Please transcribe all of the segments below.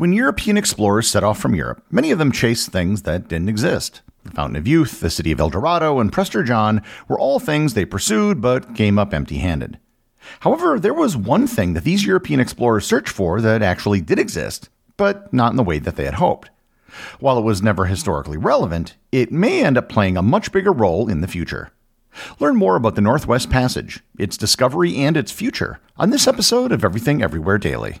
When European explorers set off from Europe, many of them chased things that didn't exist. The Fountain of Youth, the City of El Dorado, and Prester John were all things they pursued but came up empty handed. However, there was one thing that these European explorers searched for that actually did exist, but not in the way that they had hoped. While it was never historically relevant, it may end up playing a much bigger role in the future. Learn more about the Northwest Passage, its discovery, and its future on this episode of Everything Everywhere Daily.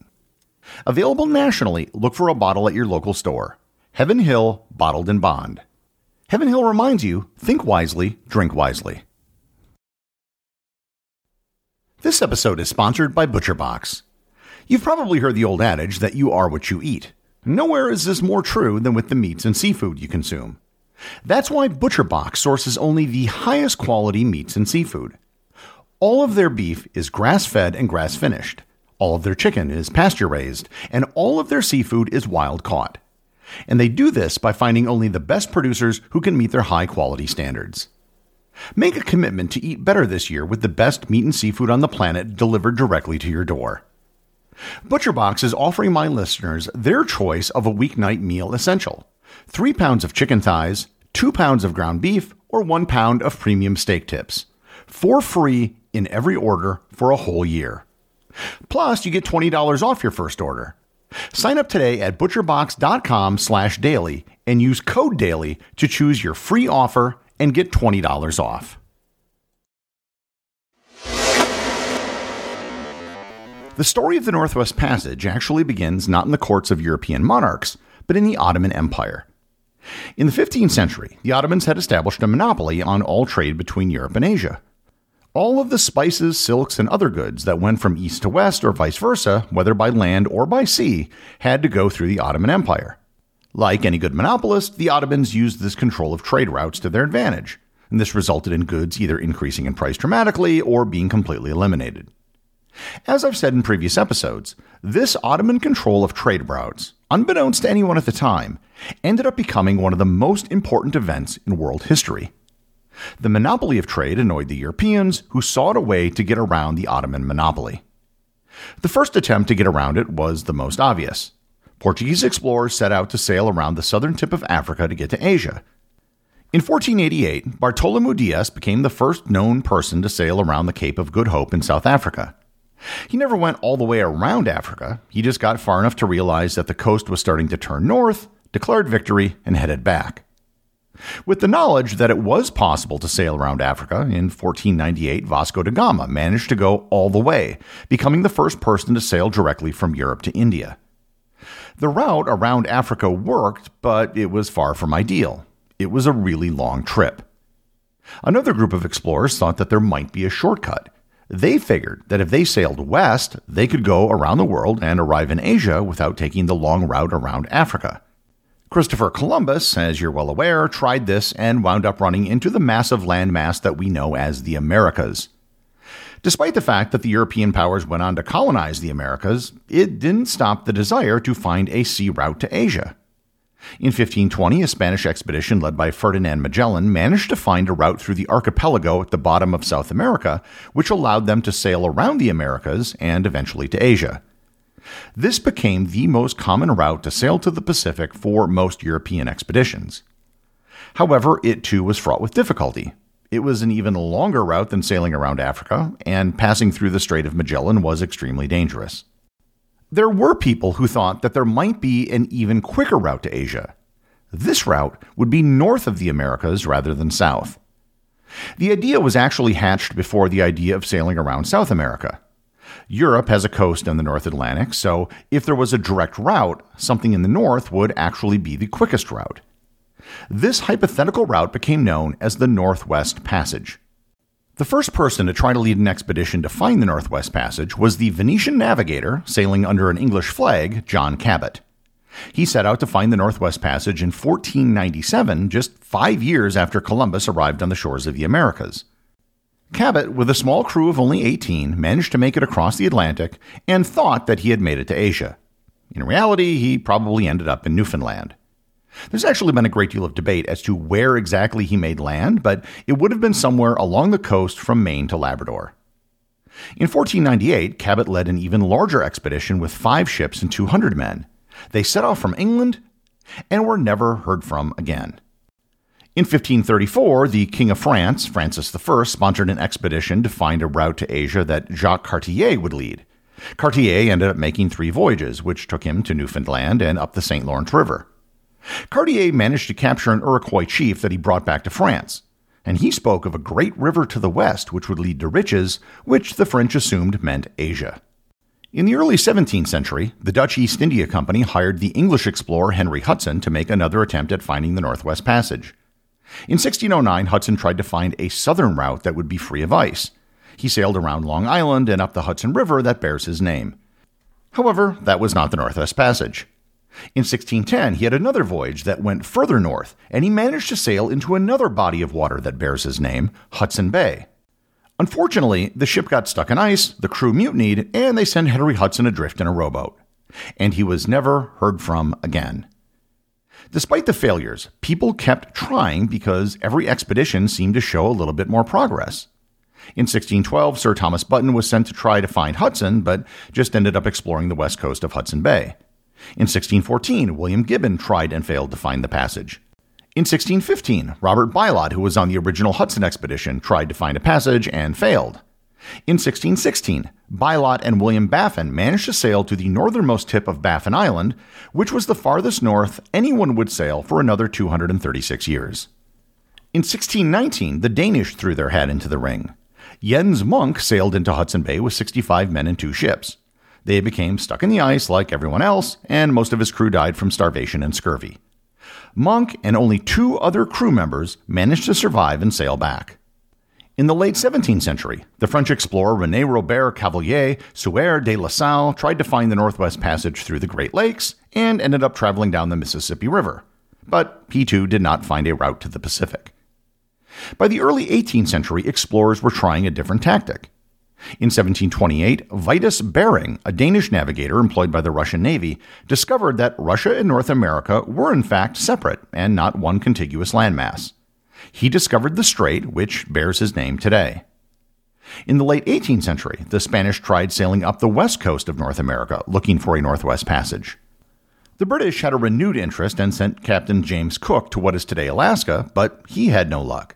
Available nationally, look for a bottle at your local store. Heaven Hill Bottled in Bond. Heaven Hill reminds you think wisely, drink wisely. This episode is sponsored by ButcherBox. You've probably heard the old adage that you are what you eat. Nowhere is this more true than with the meats and seafood you consume. That's why ButcherBox sources only the highest quality meats and seafood. All of their beef is grass fed and grass finished. All of their chicken is pasture raised, and all of their seafood is wild caught. And they do this by finding only the best producers who can meet their high quality standards. Make a commitment to eat better this year with the best meat and seafood on the planet delivered directly to your door. ButcherBox is offering my listeners their choice of a weeknight meal essential three pounds of chicken thighs, two pounds of ground beef, or one pound of premium steak tips. For free in every order for a whole year. Plus, you get $20 off your first order. Sign up today at butcherbox.com slash daily and use code daily to choose your free offer and get $20 off. The story of the Northwest Passage actually begins not in the courts of European monarchs, but in the Ottoman Empire. In the 15th century, the Ottomans had established a monopoly on all trade between Europe and Asia. All of the spices, silks, and other goods that went from east to west or vice versa, whether by land or by sea, had to go through the Ottoman Empire. Like any good monopolist, the Ottomans used this control of trade routes to their advantage, and this resulted in goods either increasing in price dramatically or being completely eliminated. As I've said in previous episodes, this Ottoman control of trade routes, unbeknownst to anyone at the time, ended up becoming one of the most important events in world history. The monopoly of trade annoyed the Europeans, who sought a way to get around the Ottoman monopoly. The first attempt to get around it was the most obvious. Portuguese explorers set out to sail around the southern tip of Africa to get to Asia. In 1488, Bartolomeu Dias became the first known person to sail around the Cape of Good Hope in South Africa. He never went all the way around Africa, he just got far enough to realize that the coast was starting to turn north, declared victory, and headed back. With the knowledge that it was possible to sail around Africa, in 1498 Vasco da Gama managed to go all the way, becoming the first person to sail directly from Europe to India. The route around Africa worked, but it was far from ideal. It was a really long trip. Another group of explorers thought that there might be a shortcut. They figured that if they sailed west, they could go around the world and arrive in Asia without taking the long route around Africa. Christopher Columbus, as you're well aware, tried this and wound up running into the massive landmass that we know as the Americas. Despite the fact that the European powers went on to colonize the Americas, it didn't stop the desire to find a sea route to Asia. In 1520, a Spanish expedition led by Ferdinand Magellan managed to find a route through the archipelago at the bottom of South America, which allowed them to sail around the Americas and eventually to Asia. This became the most common route to sail to the Pacific for most European expeditions. However, it too was fraught with difficulty. It was an even longer route than sailing around Africa, and passing through the Strait of Magellan was extremely dangerous. There were people who thought that there might be an even quicker route to Asia. This route would be north of the Americas rather than south. The idea was actually hatched before the idea of sailing around South America. Europe has a coast in the North Atlantic, so if there was a direct route, something in the north would actually be the quickest route. This hypothetical route became known as the Northwest Passage. The first person to try to lead an expedition to find the Northwest Passage was the Venetian navigator sailing under an English flag, John Cabot. He set out to find the Northwest Passage in 1497, just five years after Columbus arrived on the shores of the Americas. Cabot, with a small crew of only 18, managed to make it across the Atlantic and thought that he had made it to Asia. In reality, he probably ended up in Newfoundland. There's actually been a great deal of debate as to where exactly he made land, but it would have been somewhere along the coast from Maine to Labrador. In 1498, Cabot led an even larger expedition with five ships and 200 men. They set off from England and were never heard from again. In 1534, the King of France, Francis I, sponsored an expedition to find a route to Asia that Jacques Cartier would lead. Cartier ended up making three voyages, which took him to Newfoundland and up the St. Lawrence River. Cartier managed to capture an Iroquois chief that he brought back to France, and he spoke of a great river to the west which would lead to riches, which the French assumed meant Asia. In the early 17th century, the Dutch East India Company hired the English explorer Henry Hudson to make another attempt at finding the Northwest Passage. In 1609, Hudson tried to find a southern route that would be free of ice. He sailed around Long Island and up the Hudson River that bears his name. However, that was not the Northwest Passage. In 1610, he had another voyage that went further north, and he managed to sail into another body of water that bears his name, Hudson Bay. Unfortunately, the ship got stuck in ice, the crew mutinied, and they sent Henry Hudson adrift in a rowboat. And he was never heard from again. Despite the failures, people kept trying because every expedition seemed to show a little bit more progress. In 1612, Sir Thomas Button was sent to try to find Hudson, but just ended up exploring the west coast of Hudson Bay. In 1614, William Gibbon tried and failed to find the passage. In 1615, Robert Bylot, who was on the original Hudson expedition, tried to find a passage and failed. In 1616, Bylot and William Baffin managed to sail to the northernmost tip of Baffin Island, which was the farthest north anyone would sail for another 236 years. In 1619, the Danish threw their hat into the ring. Jens Munk sailed into Hudson Bay with 65 men and two ships. They became stuck in the ice like everyone else, and most of his crew died from starvation and scurvy. Munk and only two other crew members managed to survive and sail back. In the late 17th century, the French explorer René Robert Cavelier Sieur de la Salle tried to find the Northwest Passage through the Great Lakes and ended up traveling down the Mississippi River. But he too did not find a route to the Pacific. By the early 18th century, explorers were trying a different tactic. In 1728, Vitus Bering, a Danish navigator employed by the Russian Navy, discovered that Russia and North America were in fact separate and not one contiguous landmass. He discovered the strait, which bears his name today. In the late 18th century, the Spanish tried sailing up the west coast of North America looking for a northwest passage. The British had a renewed interest and sent Captain James Cook to what is today Alaska, but he had no luck.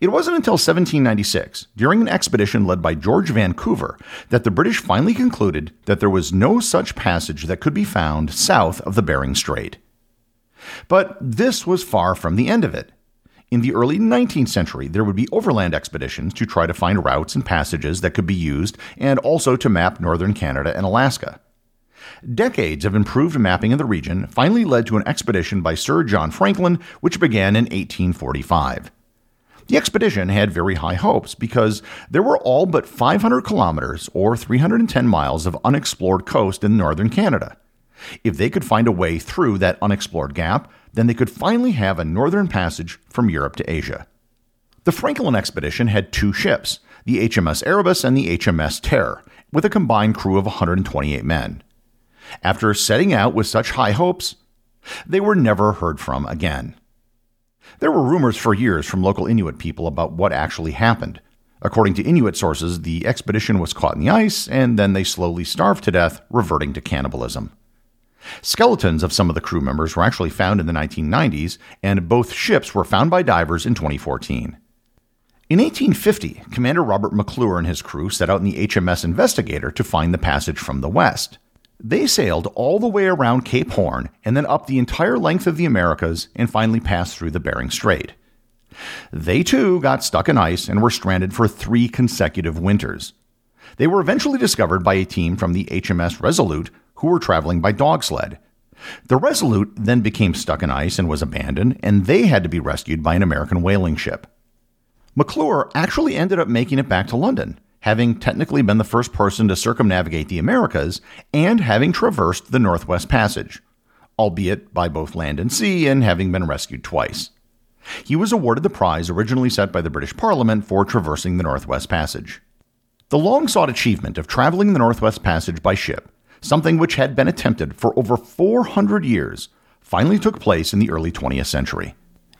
It wasn't until 1796, during an expedition led by George Vancouver, that the British finally concluded that there was no such passage that could be found south of the Bering Strait. But this was far from the end of it. In the early 19th century, there would be overland expeditions to try to find routes and passages that could be used and also to map northern Canada and Alaska. Decades of improved mapping in the region finally led to an expedition by Sir John Franklin, which began in 1845. The expedition had very high hopes because there were all but 500 kilometers or 310 miles of unexplored coast in northern Canada. If they could find a way through that unexplored gap, then they could finally have a northern passage from Europe to Asia. The Franklin expedition had two ships, the HMS Erebus and the HMS Terror, with a combined crew of 128 men. After setting out with such high hopes, they were never heard from again. There were rumors for years from local Inuit people about what actually happened. According to Inuit sources, the expedition was caught in the ice and then they slowly starved to death, reverting to cannibalism. Skeletons of some of the crew members were actually found in the 1990s, and both ships were found by divers in 2014. In 1850, Commander Robert McClure and his crew set out in the HMS Investigator to find the passage from the west. They sailed all the way around Cape Horn and then up the entire length of the Americas and finally passed through the Bering Strait. They too got stuck in ice and were stranded for three consecutive winters. They were eventually discovered by a team from the HMS Resolute who were traveling by dog sled. The Resolute then became stuck in ice and was abandoned, and they had to be rescued by an American whaling ship. McClure actually ended up making it back to London, having technically been the first person to circumnavigate the Americas and having traversed the Northwest Passage, albeit by both land and sea and having been rescued twice. He was awarded the prize originally set by the British Parliament for traversing the Northwest Passage. The long sought achievement of traveling the Northwest Passage by ship, something which had been attempted for over 400 years, finally took place in the early 20th century.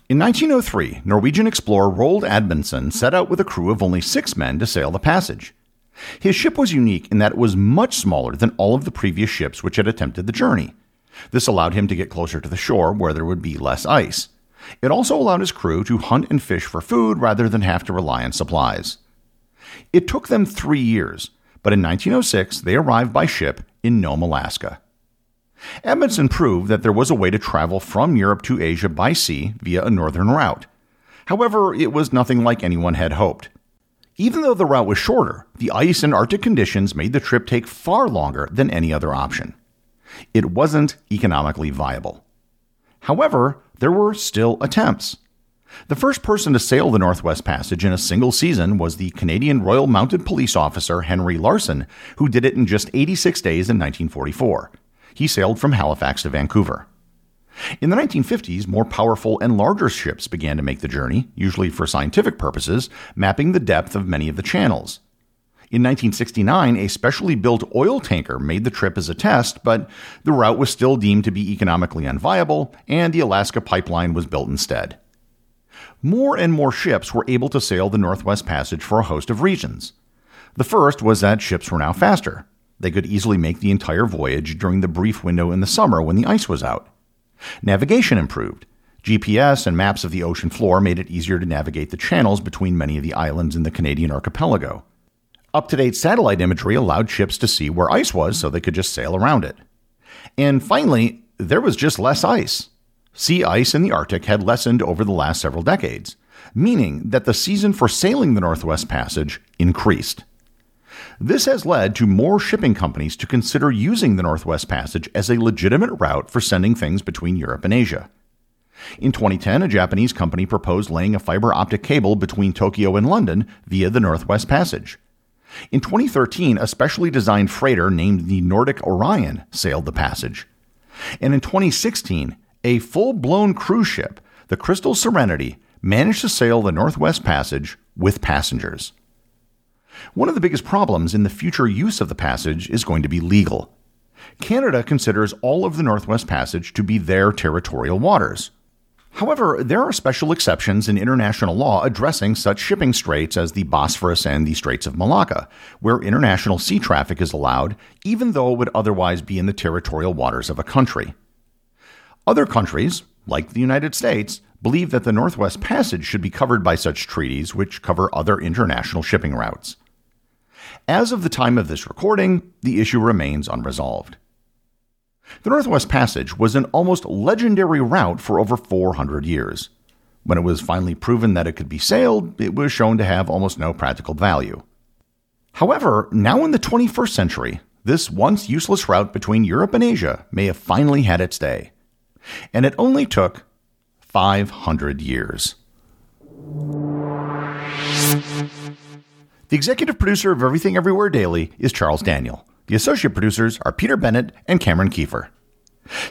In 1903, Norwegian explorer Roald Amundsen set out with a crew of only six men to sail the passage. His ship was unique in that it was much smaller than all of the previous ships which had attempted the journey. This allowed him to get closer to the shore where there would be less ice. It also allowed his crew to hunt and fish for food rather than have to rely on supplies. It took them three years, but in 1906 they arrived by ship in Nome, Alaska. Amundsen proved that there was a way to travel from Europe to Asia by sea via a northern route. However, it was nothing like anyone had hoped. Even though the route was shorter, the ice and Arctic conditions made the trip take far longer than any other option. It wasn't economically viable. However, there were still attempts. The first person to sail the Northwest Passage in a single season was the Canadian Royal Mounted Police officer Henry Larsen, who did it in just 86 days in 1944. He sailed from Halifax to Vancouver. In the 1950s, more powerful and larger ships began to make the journey, usually for scientific purposes, mapping the depth of many of the channels. In 1969, a specially built oil tanker made the trip as a test, but the route was still deemed to be economically unviable, and the Alaska Pipeline was built instead. More and more ships were able to sail the Northwest Passage for a host of reasons. The first was that ships were now faster. They could easily make the entire voyage during the brief window in the summer when the ice was out. Navigation improved. GPS and maps of the ocean floor made it easier to navigate the channels between many of the islands in the Canadian archipelago. Up to date satellite imagery allowed ships to see where ice was so they could just sail around it. And finally, there was just less ice. Sea ice in the Arctic had lessened over the last several decades, meaning that the season for sailing the Northwest Passage increased. This has led to more shipping companies to consider using the Northwest Passage as a legitimate route for sending things between Europe and Asia. In 2010, a Japanese company proposed laying a fiber optic cable between Tokyo and London via the Northwest Passage. In 2013, a specially designed freighter named the Nordic Orion sailed the passage. And in 2016, a full blown cruise ship, the Crystal Serenity, managed to sail the Northwest Passage with passengers. One of the biggest problems in the future use of the passage is going to be legal. Canada considers all of the Northwest Passage to be their territorial waters. However, there are special exceptions in international law addressing such shipping straits as the Bosphorus and the Straits of Malacca, where international sea traffic is allowed, even though it would otherwise be in the territorial waters of a country. Other countries, like the United States, believe that the Northwest Passage should be covered by such treaties which cover other international shipping routes. As of the time of this recording, the issue remains unresolved. The Northwest Passage was an almost legendary route for over 400 years. When it was finally proven that it could be sailed, it was shown to have almost no practical value. However, now in the 21st century, this once useless route between Europe and Asia may have finally had its day and it only took 500 years. The executive producer of Everything Everywhere Daily is Charles Daniel. The associate producers are Peter Bennett and Cameron Kieffer.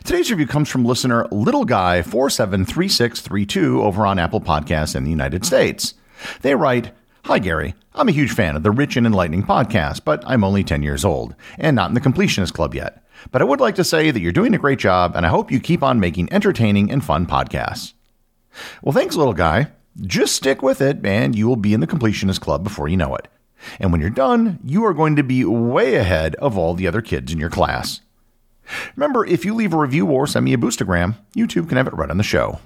Today's review comes from listener Little Guy 473632 over on Apple Podcasts in the United States. They write, Hi Gary, I'm a huge fan of the Rich and Enlightening podcast, but I'm only 10 years old and not in the Completionist Club yet. But I would like to say that you're doing a great job, and I hope you keep on making entertaining and fun podcasts. Well, thanks, little guy. Just stick with it, and you will be in the Completionist Club before you know it. And when you're done, you are going to be way ahead of all the other kids in your class. Remember, if you leave a review or send me a boostagram, you too can have it right on the show.